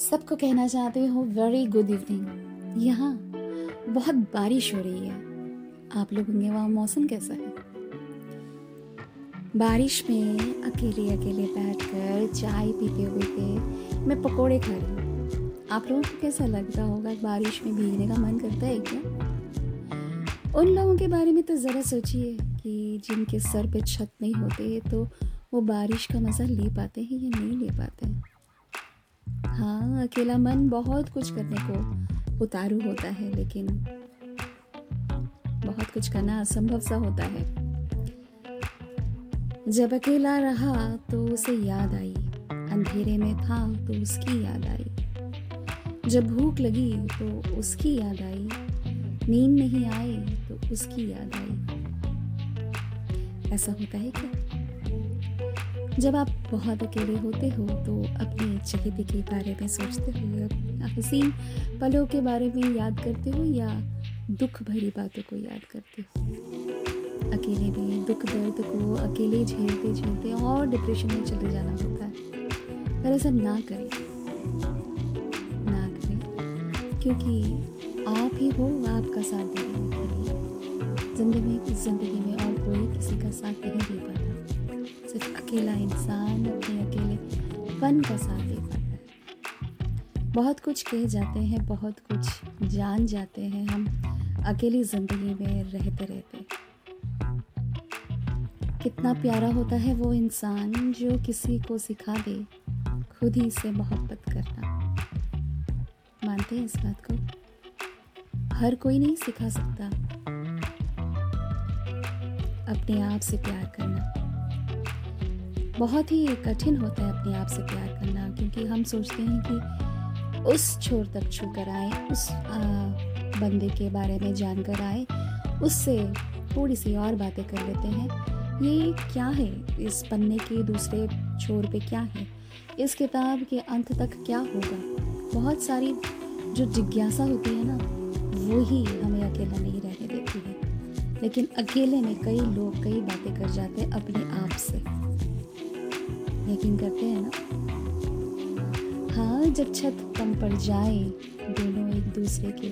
सबको कहना चाहते हो वेरी गुड इवनिंग यहाँ बहुत बारिश हो रही है। आप लोगों के वहाँ मौसम कैसा है? बारिश में अकेले अकेले बैठकर चाय पीते हुए मैं पकोड़े खा रही हूँ। आप लोगों को कैसा लगता होगा? बारिश में भीगने का मन करता है क्या? उन लोगों के बारे में तो ज़रा सोचिए कि जिनके सर पे छत नहीं होते तो वो बारिश का मज़ा ले पाते हैं या नहीं ले पाते हैं। हाँ अकेला मन बहुत कुछ करने को उतारू होता है, लेकिन बहुत कुछ करना असंभव सा होता है। जब अकेला रहा तो उसे याद आई, अंधेरे में था तो उसकी याद आई। जब भूख लगी तो उसकी याद आई, नींद नहीं आई तो उसकी याद आई। ऐसा होता है क्या? जब आप बहुत अकेले होते हो तो अपने चहेते के बारे में सोचते हो हसीन पलों के बारे में याद करते हो या दुख भरी बातों को याद करते हो? अकेले में दुख दर्द को अकेले झेलते झेलते और डिप्रेशन में चले जाना होता है। पर ऐसा ना करें। ना करें, क्योंकि आप ही हो, आपका साथ देने के लिए। ज़िंदगी ज़िंदगी में और अकेला इंसान, अपने अकेले फन का साथ दे पाता है। बहुत कुछ कह जाते हैं, बहुत कुछ जान जाते हैं, हम अकेली ज़िंदगी में रहते रहते कितना प्यारा होता है वो इंसान जो किसी को सिखा दे, खुद ही से मोहब्बत करना मानते हैं इस बात को? हर कोई नहीं सिखा सकता। अपने आप से प्यार करना। बहुत ही कठिन होता है अपने आप से प्यार करना क्योंकि हम सोचते हैं कि उस छोर तक छू कर आए उस आ, बंदे के बारे में जानकर आए उससे थोड़ी सी और बातें कर लेते हैं। ये क्या है? इस पन्ने के दूसरे छोर पे क्या है? इस किताब के अंत तक क्या होगा? बहुत सारी जो जिज्ञासा होती है ना वो ही हमें अकेला नहीं रहने देती है। लेकिन अकेले में कई लोग कई बातें कर जाते हैं अपने आप से। यकीन करते हैं ना? हाँ जब छत कम पड़ जाए, दोनों एक दूसरे के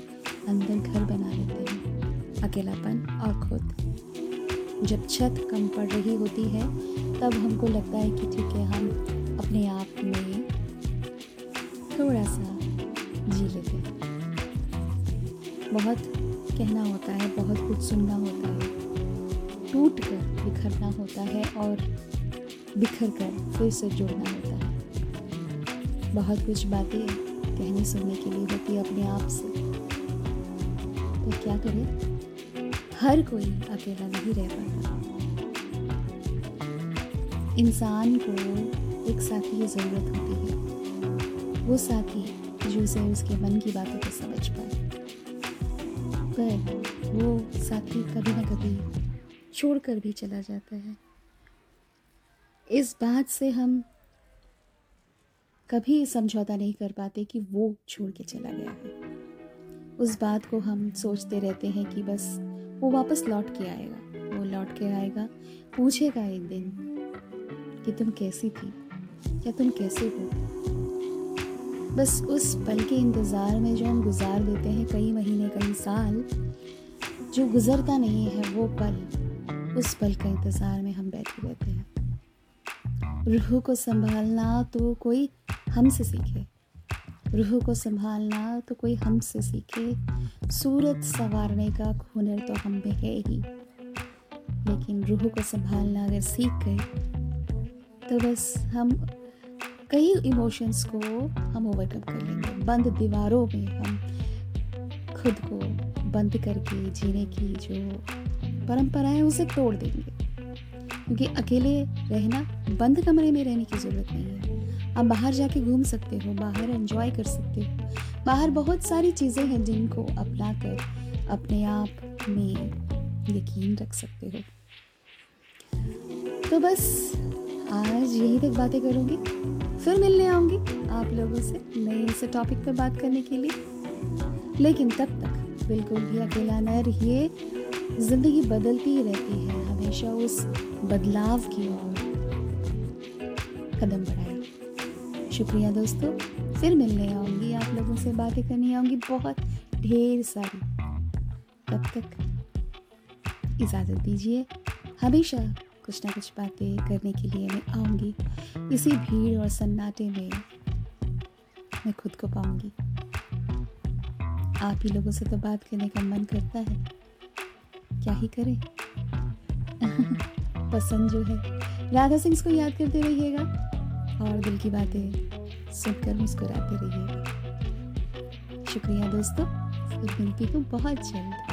अंदर घर बना लेते हैं। अकेलापन और खुद। जब छत कम पड़ रही होती है, तब हमको लगता है कि ठीक है, हम अपने आप में थोड़ा सा जी लेते हैं। बहुत कहना होता है, बहुत कुछ सुनना होता है। टूट कर बिखरना होता है और बिखर कर फिर से जुड़ना होता है। बहुत कुछ बातें कहने सुनने के लिए होती है अपने आप से। तो क्या करें? हर कोई अकेला नहीं रह पाता। इंसान को एक साथी की ज़रूरत होती है। वो साथी जो उसे उसके मन की बातों को समझ पाए। पर वो साथी कभी ना कभी छोड़ कर भी चला जाता है। इस बात से हम कभी समझौता नहीं कर पाते कि वो छोड़ के चला गया है। उस बात को हम सोचते रहते हैं कि बस वो वापस लौट के आएगा। वो लौट के आएगा, पूछेगा एक दिन कि तुम कैसी थी या तुम कैसे हो। बस उस पल के इंतज़ार में जो हम गुजार देते हैं कई महीने, कई साल, जो गुजरता नहीं है वो पल, उस पल का इंतज़ार में हम बैठे रहते हैं। रूह को संभालना तो कोई हमसे सीखे। रूह को संभालना तो कोई हमसे सीखे। सूरत संवारने का हुनर तो हम में है ही। लेकिन रूह को संभालना अगर सीख गए तो बस हम कई इमोशंस को हम ओवरकम कर लेंगे। बंद दीवारों में हम खुद को बंद करके जीने की जो परंपरा है, उसे तोड़ देंगे। क्योंकि अकेले रहना बंद कमरे में रहने की ज़रूरत नहीं है। आप बाहर जाके घूम सकते हो, बाहर एंजॉय कर सकते हो। बाहर बहुत सारी चीज़ें हैं जिनको अपना कर अपने आप में यकीन रख सकते हो। तो बस, आज यही तक बातें करूँगी। फिर मिलने आऊँगी आप लोगों से नए से टॉपिक पर बात करने के लिए। लेकिन तब तक बिल्कुल भी अकेला न रहिए। ज़िंदगी बदलती ही रहती है, हमेशा उस बदलाव की ओर कदम बढ़ाए। शुक्रिया दोस्तों, फिर मिलने आऊँगी। आप लोगों से बातें करनी आऊँगी बहुत ढेर सारी। तब तक इजाज़त दीजिए। हमेशा कुछ ना कुछ बातें करने के लिए मैं आऊँगी। इसी भीड़ और सन्नाटे में मैं खुद को पाऊँगी। आप ही लोगों से तो बात करने का मन करता है। क्या ही करें? पसंद जो है। राधा सिंह को याद करते रहिएगा और दिल की बातें सुनकर मुस्कुराते रहिएगा। शुक्रिया दोस्तों फिर मिलती हूँ बहुत जल्द।